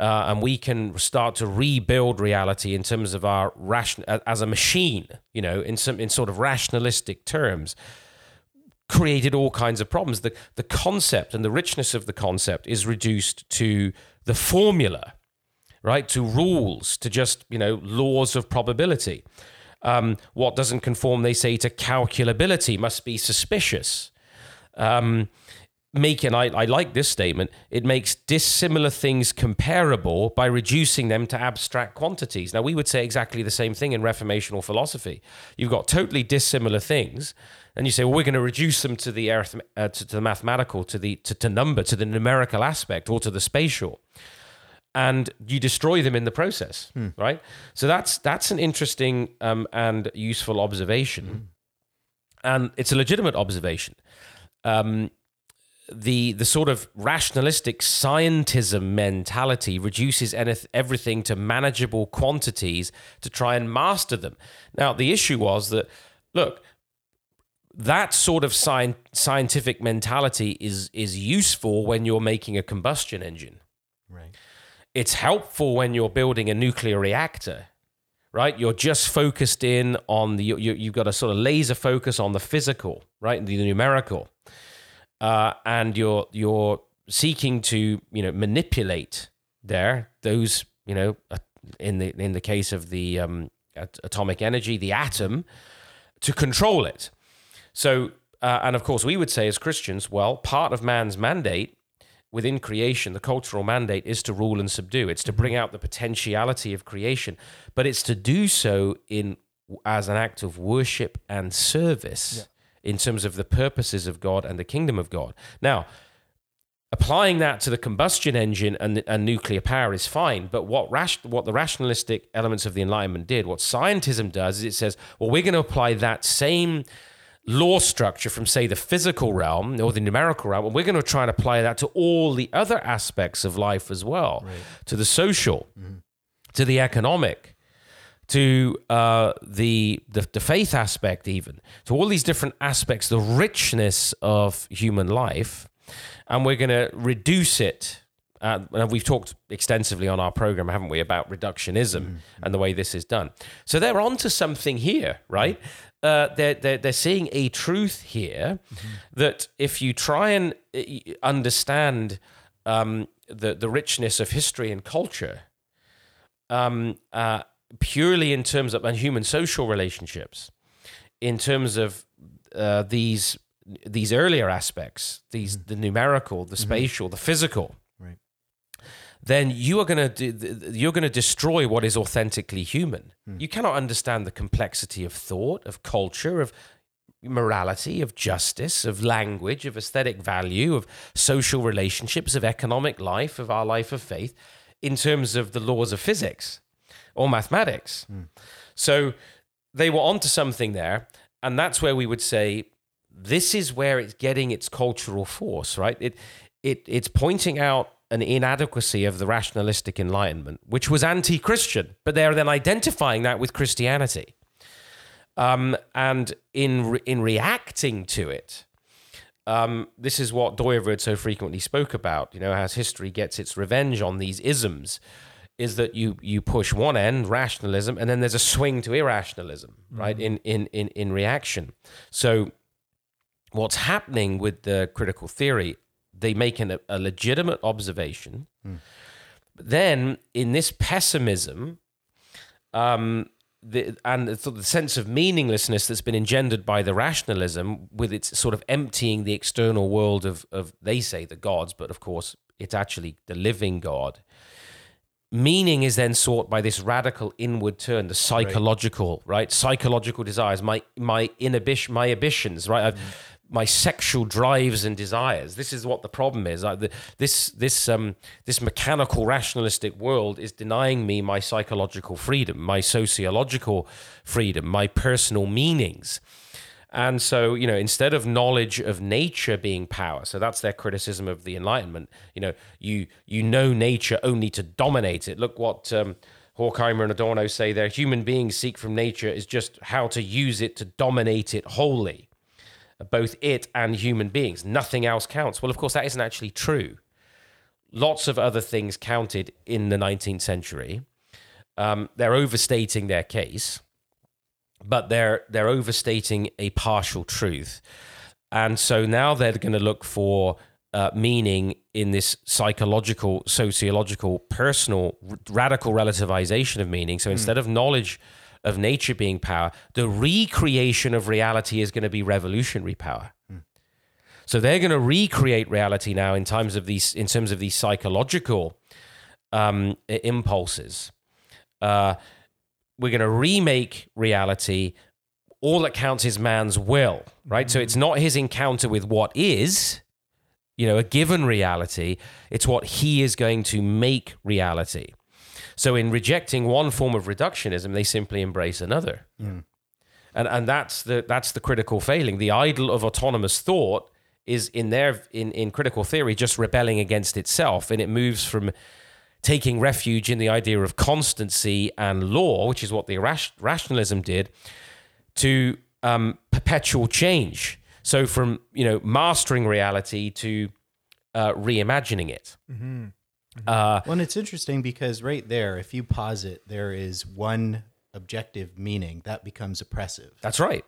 uh, and we can start to rebuild reality in terms of our ration as a machine, you know, in some in sort of rationalistic terms, created all kinds of problems. The the concept and the richness of the concept is reduced to the formula, right? To rules, to just you know laws of probability. Um, what doesn't conform, they say, to calculability must be suspicious. Um, making, I, I like this statement, it makes dissimilar things comparable by reducing them to abstract quantities. Now, we would say exactly the same thing in Reformational philosophy. You've got totally dissimilar things, and you say, well, we're going to reduce them to the, arith- uh, to, to the mathematical, to the to, to number, to the numerical aspect, or to the spatial and you destroy them in the process, right? So that's that's an interesting um, and useful observation, and it's a legitimate observation. Um, the the sort of rationalistic scientism mentality reduces anyth- everything to manageable quantities to try and master them. Now, the issue was that look, that sort of sci- scientific mentality is is useful when you're making a combustion engine. Right. It's helpful when you're building a nuclear reactor, right? You're just focused in on the you, you've got a sort of laser focus on the physical, right, the numerical, uh, and you're you're seeking to you know manipulate there those you know uh, in the in the case of the um, atomic energy, the atom, to control it. So, uh, and of course, we would say as Christians, well, part of man's mandate within creation, the cultural mandate is to rule and subdue. It's to mm-hmm. bring out the potentiality of creation, but it's to do so in as an act of worship and service in terms of the purposes of God and the kingdom of God. Now, applying that to the combustion engine and, and nuclear power is fine. But what rash, what the rationalistic elements of the Enlightenment did, what scientism does, is it says, well, we're going to apply that same law structure from, say, the physical realm or the numerical realm, and we're going to try and apply that to all the other aspects of life as well, to the social, to the economic. To uh, the, the the faith aspect, even to all these different aspects, the richness of human life, and we're going to reduce it. Uh, and we've talked extensively on our program, haven't we, about reductionism and the way this is done. So they're onto something here, right? Uh, they're, they're, they're seeing a truth here that if you try and uh, understand um, the, the richness of history and culture um, uh, purely in terms of human social relationships, in terms of uh, these these earlier aspects, these the numerical, the spatial, the physical. Then you are going to you're going to destroy what is authentically human. Hmm. You cannot understand the complexity of thought, of culture, of morality, of justice, of language, of aesthetic value, of social relationships, of economic life, of our life of faith, in terms of the laws of physics or mathematics. Hmm. So they were onto something there, and that's where we would say this is where it's getting its cultural force, right? It it it's pointing out an inadequacy of the rationalistic enlightenment, which was anti-Christian, but they're then identifying that with Christianity. Um, and in re- in reacting to it, um, this is what Dooyeweerd so frequently spoke about. You know, as history gets its revenge on these isms, is that you you push one end rationalism, and then there's a swing to irrationalism, right? In in in in reaction. So, what's happening with the critical theory? They make an, a legitimate observation. But then, in this pessimism, um, the, and the, the sense of meaninglessness that's been engendered by the rationalism, with its sort of emptying the external world of, of they say the gods, but of course it's actually the living God. Meaning is then sought by this radical inward turn, the psychological, right? Psychological desires, my my inhibition, my ambitions, right? I've, my sexual drives and desires. This is what the problem is. The, this this um this mechanical rationalistic world is denying me my psychological freedom, my sociological freedom, my personal meanings. And so, you know, instead of knowledge of nature being power, so that's their criticism of the Enlightenment. You know, you you know nature only to dominate it. Look what um, Horkheimer and Adorno say there. Human beings seek from nature is just how to use it to dominate it wholly both it and human beings. Nothing else counts. Well, of course, that isn't actually true. Lots of other things counted in the 19th century. Um, they're overstating their case, but they're they're overstating a partial truth, and so now they're going to look for uh, meaning in this psychological, sociological, personal, r- radical relativization of meaning. So instead of knowledge of nature being power, the recreation of reality is going to be revolutionary power. So they're going to recreate reality now in terms of these in terms of these psychological um, impulses. Uh, we're going to remake reality. All that counts is man's will, right? So it's not his encounter with what is, you know, a given reality. It's what he is going to make reality. So in rejecting one form of reductionism, they simply embrace another. And and that's the that's the critical failing. The idol of autonomous thought is in their in in critical theory just rebelling against itself, and it moves from taking refuge in the idea of constancy and law, which is what the rationalism did, to um, perpetual change. So from you know mastering reality to uh, reimagining it. Mm-hmm. Mm-hmm. Uh, well, and it's interesting because right there, if you pause it, there is one objective meaning that becomes oppressive. That's right.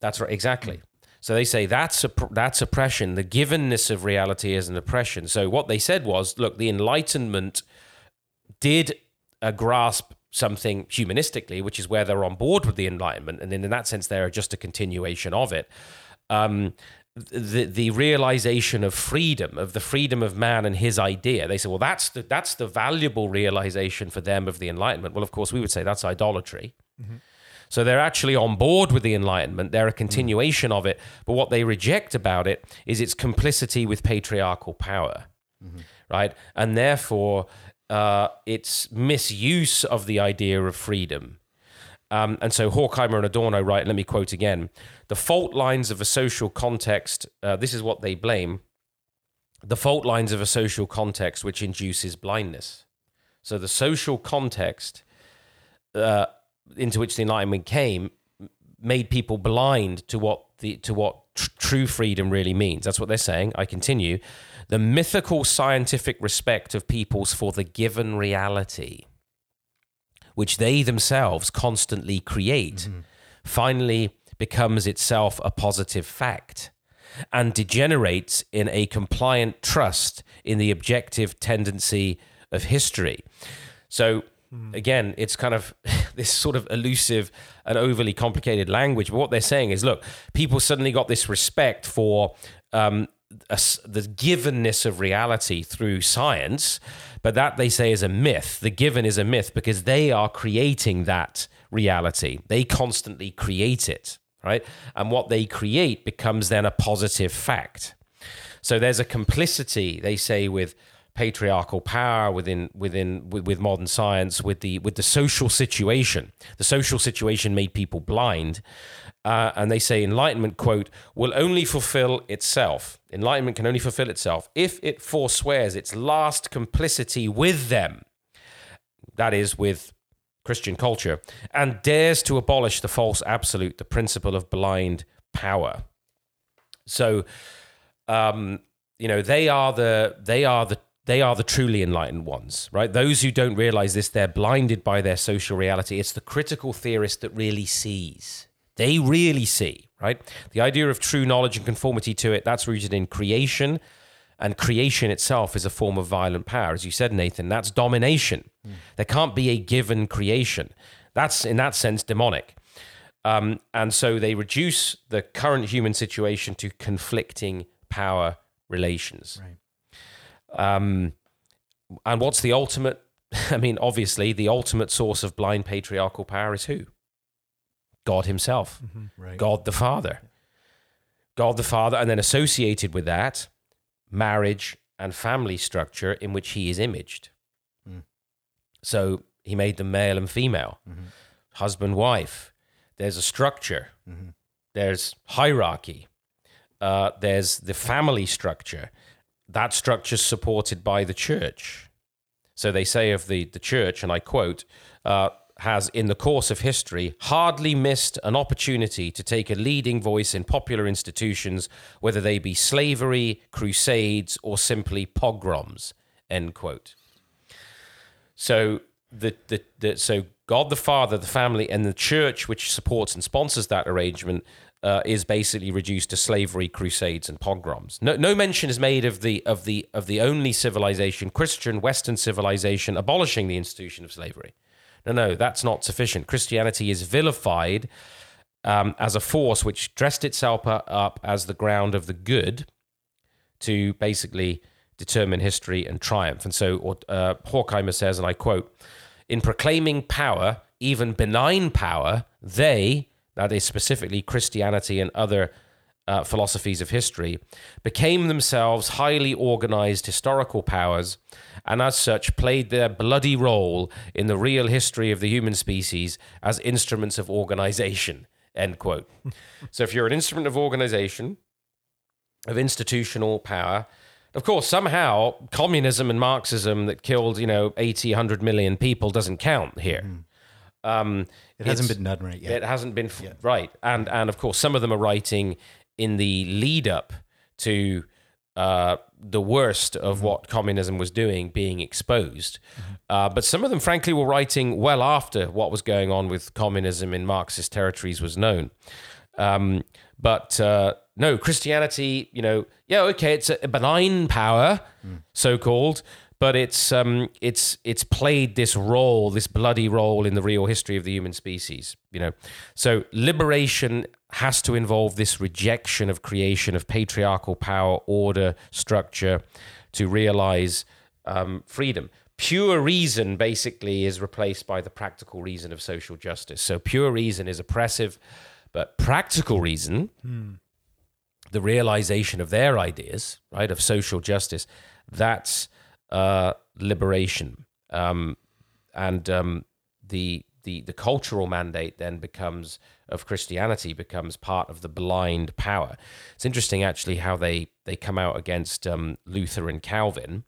That's right. Exactly. So they say that's that's oppression. The givenness of reality is an oppression. So what they said was, look, the Enlightenment did uh, grasp something humanistically, which is where they're on board with the Enlightenment, and in that sense, they're just a continuation of it. Um, the the realization of freedom, of the freedom of man and his idea. They say, well, that's the that's the valuable realization for them of the Enlightenment. Well, of course, we would say that's idolatry. Mm-hmm. So they're actually on board with the Enlightenment. They're a continuation mm-hmm. of it. But what they reject about it is its complicity with patriarchal power, mm-hmm. right? And therefore, uh, its misuse of the idea of freedom. Um, and so Horkheimer and Adorno write, let me quote again the fault lines of a social context, uh, this is what they blame the fault lines of a social context which induces blindness. So the social context uh, into which the Enlightenment came made people blind to what the to what tr- true freedom really means. That's what they're saying. I continue. The mythical scientific respect of peoples for the given reality, which they themselves constantly create, mm-hmm. finally becomes itself a positive fact and degenerates in a compliant trust in the objective tendency of history. So, mm. again, it's kind of this sort of elusive and overly complicated language. But what they're saying is look, people suddenly got this respect for um, a, the givenness of reality through science, but that they say is a myth. The given is a myth because they are creating that reality. They constantly create it, right? And what they create becomes then a positive fact. So there's a complicity, they say, with patriarchal power within within with, with, modern science with the with the social situation the social situation made people blind uh, and they say enlightenment quote will only fulfill itself enlightenment can only fulfill itself if it forswears its last complicity with them that is with christian culture and dares to abolish the false absolute the principle of blind power so um, you know they are the they are the they are the truly enlightened ones, right? Those who don't realize this, they're blinded by their social reality. It's the critical theorist that really sees. They really see, right? The idea of true knowledge and conformity to it, that's rooted in creation. And creation itself is a form of violent power. As you said, Nathan, that's domination. Mm. There can't be a given creation. That's, in that sense, demonic. Um, and so they reduce the current human situation to conflicting power relations. Right. Um, and what's the ultimate? I mean, obviously, the ultimate source of blind patriarchal power is who? God Himself, mm-hmm, right. God the Father. God the Father, and then associated with that, marriage and family structure in which He is imaged. Mm. So He made them male and female, mm-hmm. husband, wife. There's a structure, mm-hmm. there's hierarchy, uh, there's the family structure that structure is supported by the church. So they say of the, the church, and I quote, uh, has in the course of history hardly missed an opportunity to take a leading voice in popular institutions, whether they be slavery, crusades, or simply pogroms. End quote. So the, the, the so God the Father, the family, and the church, which supports and sponsors that arrangement, uh, is basically reduced to slavery, crusades, and pogroms. No, no mention is made of the of the of the only civilization, Christian Western civilization, abolishing the institution of slavery. No, no, that's not sufficient. Christianity is vilified um, as a force which dressed itself up as the ground of the good to basically determine history and triumph. And so uh, Horkheimer says, and I quote, in proclaiming power, even benign power, they that is specifically Christianity and other uh, philosophies of history, became themselves highly organized historical powers, and as such played their bloody role in the real history of the human species as instruments of organization. End quote. so if you're an instrument of organization, of institutional power. Of course, somehow communism and Marxism that killed, you know, 80, 100 million people doesn't count here. Um, It hasn't been done right yet. it hasn't been f- right, and and of course, some of them are writing in the lead up to uh, the worst of Mm-hmm. what communism was doing being exposed. Uh, but some of them, frankly, were writing well after what was going on with communism in Marxist territories was known. Um, but uh, no, Christianity, you know, yeah, okay, it's a benign power, so called, but it's um, it's it's played this role, this bloody role in the real history of the human species. You know, so liberation has to involve this rejection of creation of patriarchal power, order, structure, to realize um, freedom. Pure reason basically is replaced by the practical reason of social justice. So pure reason is oppressive, but practical reason the realization of their ideas, right, of social justice, that's uh, liberation. Um, and um, the, the, the cultural mandate then becomes, of Christianity, becomes part of the blind power. It's interesting, actually, how they, they come out against um, Luther and Calvin.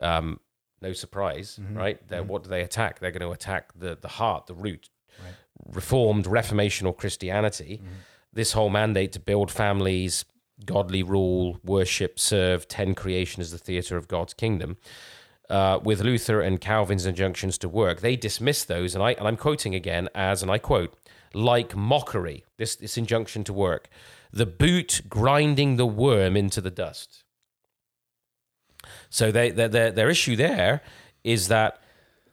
Um, no surprise, right? They're, What do they attack? They're going to attack the, the heart, the root, reformed reformational Christianity, this whole mandate to build families, godly rule, worship, serve, ten creation as the theater of God's kingdom. Uh, with Luther and Calvin's injunctions to work, they dismiss those, and I and I'm quoting again as, and I quote, like mockery. This this injunction to work, the boot grinding the worm into the dust. So they, their, their, their issue there is that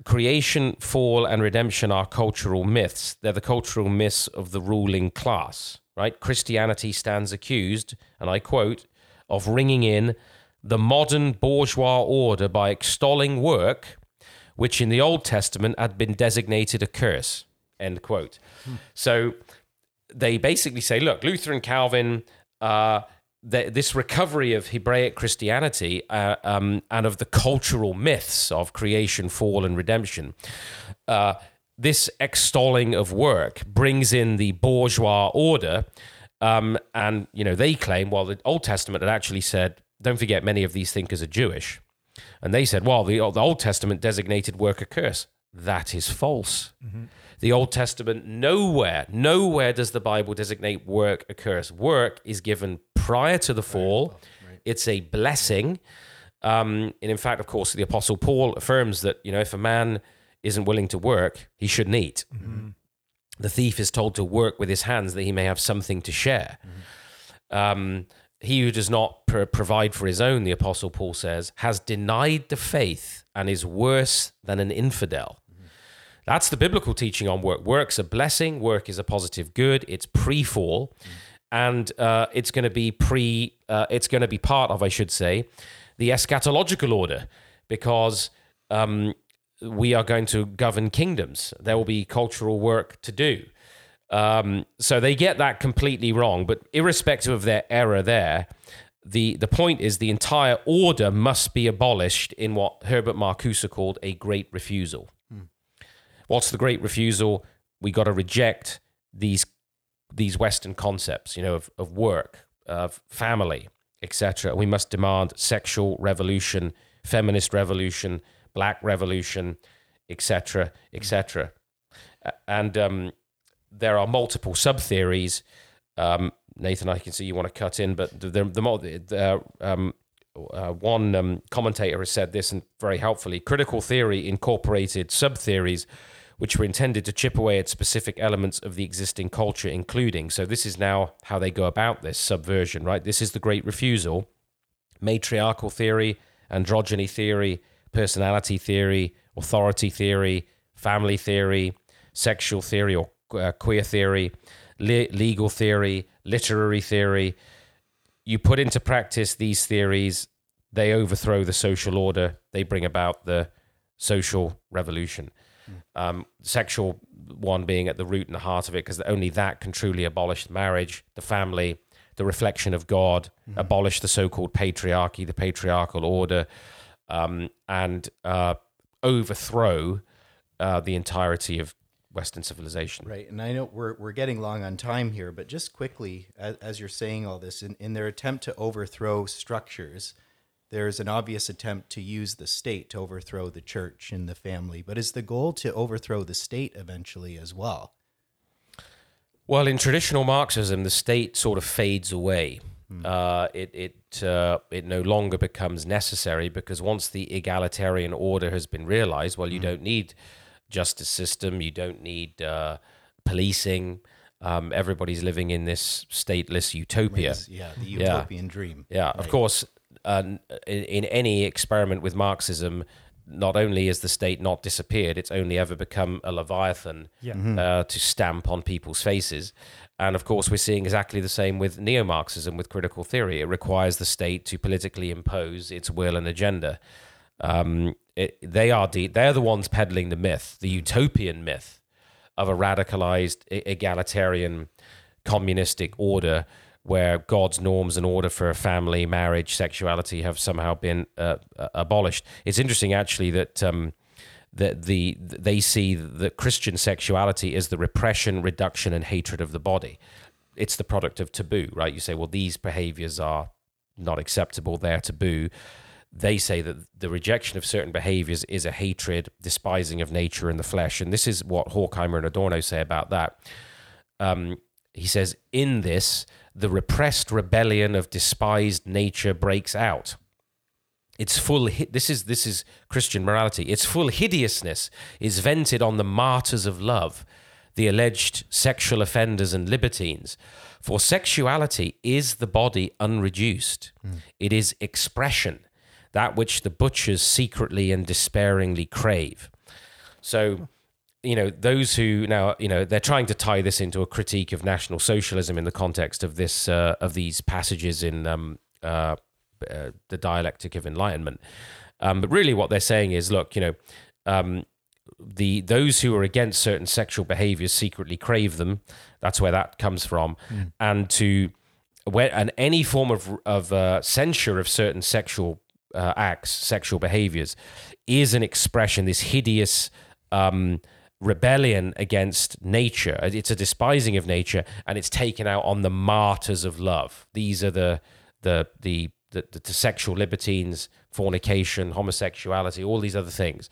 creation, fall, and redemption are cultural myths. They're the cultural myths of the ruling class, right? Christianity stands accused, and I quote, of ringing in the modern bourgeois order by extolling work, which in the Old Testament had been designated a curse, end quote. So they basically say, look, Luther and Calvin, uh, th- this recovery of Hebraic Christianity uh, um, and of the cultural myths of creation, fall, and redemption, uh, this extolling of work brings in the bourgeois order. Um, and, you know, they claim, well, the Old Testament had actually said, don't forget, many of these thinkers are Jewish. And they said, well, the, the Old Testament designated work a curse. That is false. The Old Testament, nowhere, nowhere does the Bible designate work a curse. Work is given prior to the fall, it's a blessing. Um, and in fact, of course, the Apostle Paul affirms that, you know, if a man isn't willing to work, he shouldn't eat. The thief is told to work with his hands that he may have something to share. Um, he who does not pr- provide for his own, the Apostle Paul says, has denied the faith and is worse than an infidel. That's the biblical teaching on work. Work's a blessing. Work is a positive good. It's pre-fall, and uh, it's going to be pre. Uh, it's going to be part of, I should say, the eschatological order, because um, we are going to govern kingdoms. There will be cultural work to do. Um, so they get that completely wrong. But irrespective of their error, there, the the point is the entire order must be abolished in what Herbert Marcuse called a great refusal. What's the great refusal? We got to reject these these Western concepts, you know, of, of work, of family, etc. We must demand sexual revolution, feminist revolution, black revolution, etc., etc. And um, there are multiple sub theories. Um, Nathan, I can see you want to cut in, but the the, the, um, uh, one um, commentator has said this and very helpfully critical theory incorporated sub theories which were intended to chip away at specific elements of the existing culture, including. So, this is now how they go about this subversion, right? This is the great refusal matriarchal theory, androgyny theory, personality theory, authority theory, family theory, sexual theory or uh, queer theory, le- legal theory, literary theory. You put into practice these theories, they overthrow the social order, they bring about the social revolution. Um, sexual one being at the root and the heart of it, because only that can truly abolish marriage, the family, the reflection of God, abolish the so-called patriarchy, the patriarchal order, um, and uh, overthrow uh, the entirety of Western civilization. Right, and I know we're we're getting long on time here, but just quickly, as, as you're saying all this, in, in their attempt to overthrow structures, there's an obvious attempt to use the state to overthrow the church and the family. But is the goal to overthrow the state eventually as well? Well, in traditional Marxism, the state sort of fades away. Hmm. Uh, it it uh, it no longer becomes necessary because once the egalitarian order has been realized, well, you Hmm. don't need justice system, you don't need uh, policing. Um, everybody's living in this stateless utopia. Is- yeah, the Yeah. utopian dream. Yeah, of course. Uh, in, in any experiment with Marxism, not only is the state not disappeared, it's only ever become a leviathan Yeah. uh, to stamp on people's faces. And of course, we're seeing exactly the same with neo Marxism, with critical theory. It requires the state to politically impose its will and agenda. Um, it, they are de- they're the ones peddling the myth, the utopian myth of a radicalized e- egalitarian communistic order where God's norms and order for family, marriage, sexuality have somehow been uh, uh, abolished. It's interesting, actually, that um, that the they see that Christian sexuality is the repression, reduction, and hatred of the body. It's the product of taboo, right? You say, well, these behaviors are not acceptable; they're taboo. They say that the rejection of certain behaviors is a hatred, despising of nature and the flesh, and this is what Horkheimer and Adorno say about that um, he says, in this, the repressed rebellion of despised nature breaks out. Its full hi- this is this is Christian morality. Its full hideousness is vented on the martyrs of love, the alleged sexual offenders and libertines. For sexuality is the body unreduced. It is expression, that which the butchers secretly and despairingly crave. So, you know, those who now, you know, they're trying to tie this into a critique of National Socialism in the context of this, uh, of these passages in um, uh, uh, the dialectic of enlightenment. Um, but really, what they're saying is, look, you know, um, the those who are against certain sexual behaviors secretly crave them. That's where that comes from, and to where and any form of of uh, censure of certain sexual uh, acts, sexual behaviors, is an expression. This hideous. Um, rebellion against nature. It's a despising of nature and it's taken out on the martyrs of love. These are the the the the, the, sexual libertines fornication homosexuality all these other things.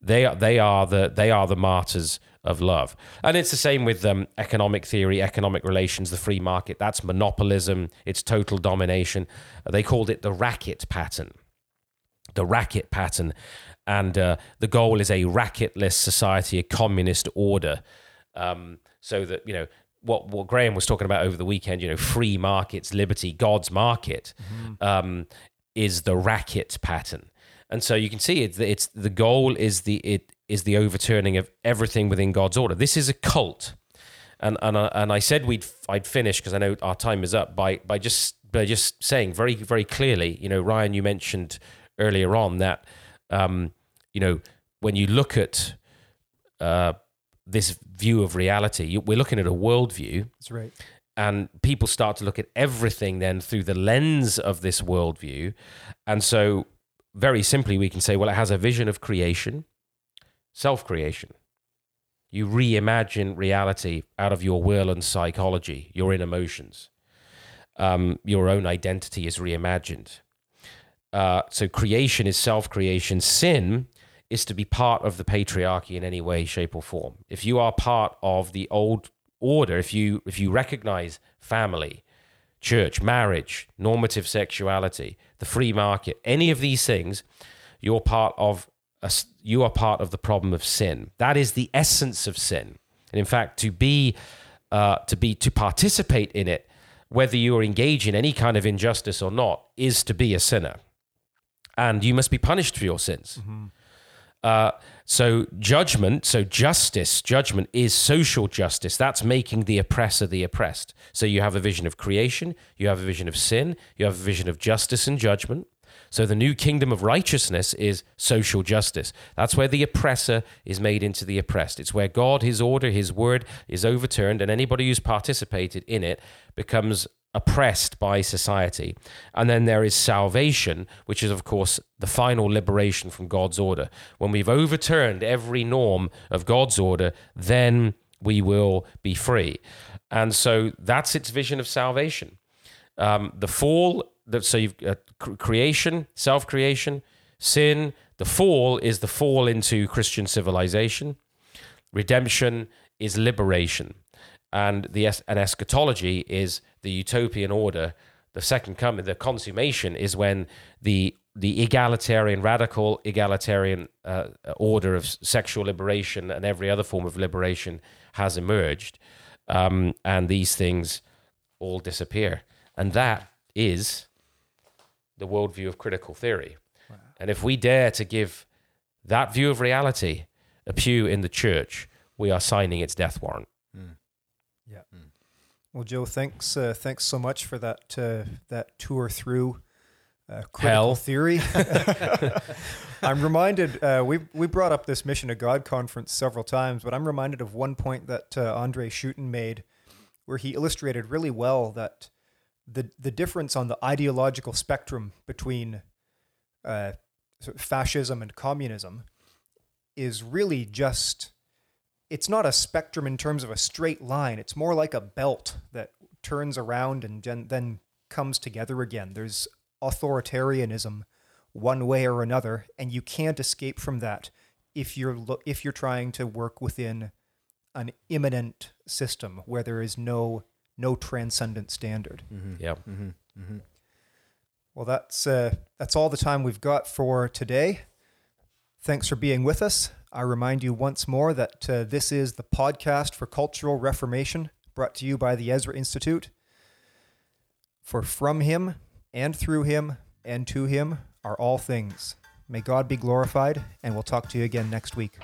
They are they are the they are the martyrs of love. And it's the same with um, economic theory economic relations the free market. That's monopolism. It's total domination. They called it the racket pattern. The racket pattern and uh, the goal is a racketless society, a communist order, um, so that you know what what Graham was talking about over the weekend. You know, free markets, liberty, God's market, um, is the racket pattern, and so you can see it. It's the goal is the it is the overturning of everything within God's order. This is a cult, and and uh, and I said we'd I'd finish because I know our time is up by by just by just saying very very clearly. You know, Ryan, you mentioned earlier on that um, you know, when you look at uh, this view of reality, we're looking at a worldview, That's right. and people start to look at everything then through the lens of this worldview. And so, very simply, we can say, well, it has a vision of creation, self creation. You reimagine reality out of your will and psychology, your inner emotions. Um, your own identity is reimagined. Uh, so creation is self creation. Sin is to be part of the patriarchy in any way, shape, or form. If you are part of the old order, if you if you recognize family, church, marriage, normative sexuality, the free market, any of these things, you're part of a, you are part of the problem of sin. That is the essence of sin. And in fact, to be uh, to be to participate in it, whether you are engaged in any kind of injustice or not, is to be a sinner and you must be punished for your sins. Uh, so, judgment, so justice, judgment is social justice. That's making the oppressor the oppressed. So, you have a vision of creation, you have a vision of sin, you have a vision of justice and judgment. So, the new kingdom of righteousness is social justice. That's where the oppressor is made into the oppressed. It's where God, His order, His word is overturned, and anybody who's participated in it becomes oppressed by society. And then there is salvation, which is, of course, the final liberation from God's order. When we've overturned every norm of God's order, then we will be free. And so that's its vision of salvation. Um, the fall, that so you've uh, creation, self creation, sin. The fall is the fall into Christian civilization. Redemption is liberation and the and eschatology is the utopian order. The second coming, the consummation, is when the the egalitarian, radical egalitarian uh, order of sexual liberation and every other form of liberation has emerged, um, and these things all disappear, and that is the worldview of critical theory. Wow. And if we dare to give that view of reality a pew in the church, we are signing its death warrant. Mm. Yeah. Mm. Well, Joe, thanks. Uh, thanks so much for that uh, that tour through uh, critical Hell. theory. I'm reminded uh, we we brought up this Mission of God conference several times, but I'm reminded of one point that uh, Andre Schutten made, where he illustrated really well that the the difference on the ideological spectrum between uh, fascism and communism is really just it's not a spectrum in terms of a straight line. It's more like a belt that turns around and then comes together again. There's authoritarianism one way or another, and you can't escape from that if you're lo- if you're trying to work within an immanent system where there is no no transcendent standard. Mm-hmm. Yeah. Mm-hmm. Mm-hmm. Well, that's uh, that's all the time we've got for today. Thanks for being with us. I remind you once more that uh, this is the podcast for cultural reformation brought to you by the Ezra Institute. For from him and through him and to him are all things. May God be glorified, and we'll talk to you again next week.